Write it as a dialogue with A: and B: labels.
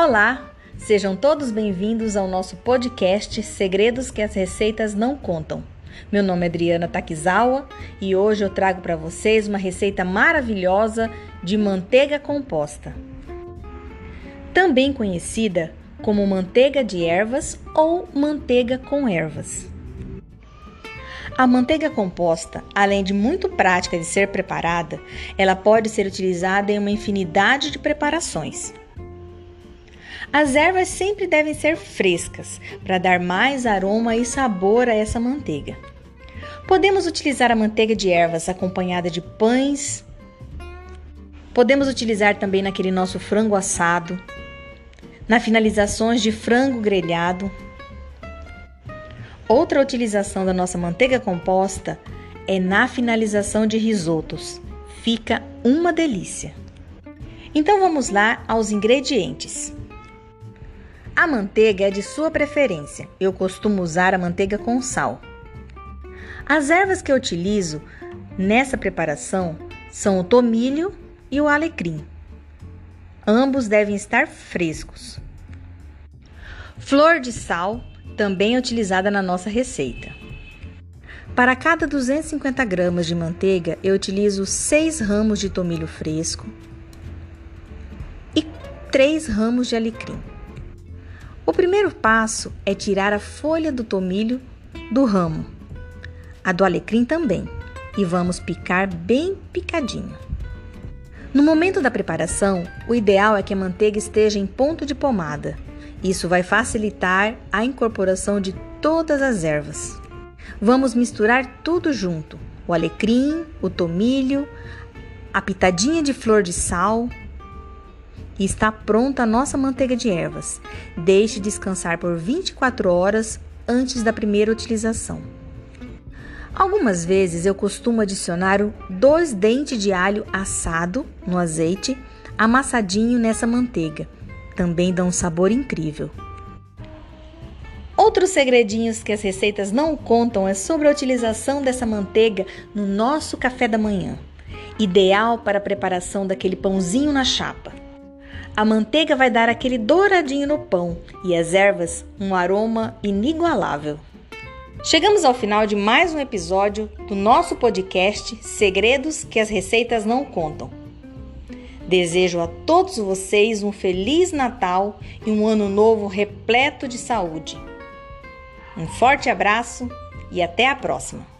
A: Olá, sejam todos bem-vindos ao nosso podcast Segredos que as Receitas Não Contam. Meu nome é Adriana Takizawa e hoje eu trago para vocês uma receita maravilhosa de manteiga composta. Também conhecida como manteiga de ervas ou manteiga com ervas. A manteiga composta, além de muito prática de ser preparada, ela pode ser utilizada em uma infinidade de preparações. As ervas sempre devem ser frescas para dar mais aroma e sabor a essa manteiga. Podemos utilizar a manteiga de ervas acompanhada de pães. Podemos utilizar também naquele nosso frango assado, na finalizações de frango grelhado. Outra utilização da nossa manteiga composta é na finalização de risotos. Fica uma delícia. Então vamos lá aos ingredientes. A manteiga é de sua preferência. Eu costumo usar a manteiga com sal. As ervas que eu utilizo nessa preparação são o tomilho e o alecrim. Ambos devem estar frescos. Flor de sal, também é utilizada na nossa receita. Para cada 250 gramas de manteiga, eu utilizo 6 ramos de tomilho fresco e 3 ramos de alecrim. Primeiro passo é tirar a folha do tomilho do ramo, a do alecrim também, e vamos picar bem picadinho. No momento da preparação, o ideal é que a manteiga esteja em ponto de pomada. Isso vai facilitar a incorporação de todas as ervas. Vamos misturar tudo junto: o alecrim, o tomilho, a pitadinha de flor de sal, e está pronta a nossa manteiga de ervas. Deixe descansar por 24 horas antes da primeira utilização. Algumas vezes eu costumo adicionar dois dentes de alho assado no azeite, amassadinho nessa manteiga. Também dá um sabor incrível. Outros segredinhos que as receitas não contam é sobre a utilização dessa manteiga no nosso café da manhã, ideal para a preparação daquele pãozinho na chapa. A manteiga vai dar aquele douradinho no pão e as ervas um aroma inigualável. Chegamos ao final de mais um episódio do nosso podcast Segredos que as Receitas Não Contam. Desejo a todos vocês um feliz Natal e um ano novo repleto de saúde. Um forte abraço e até a próxima!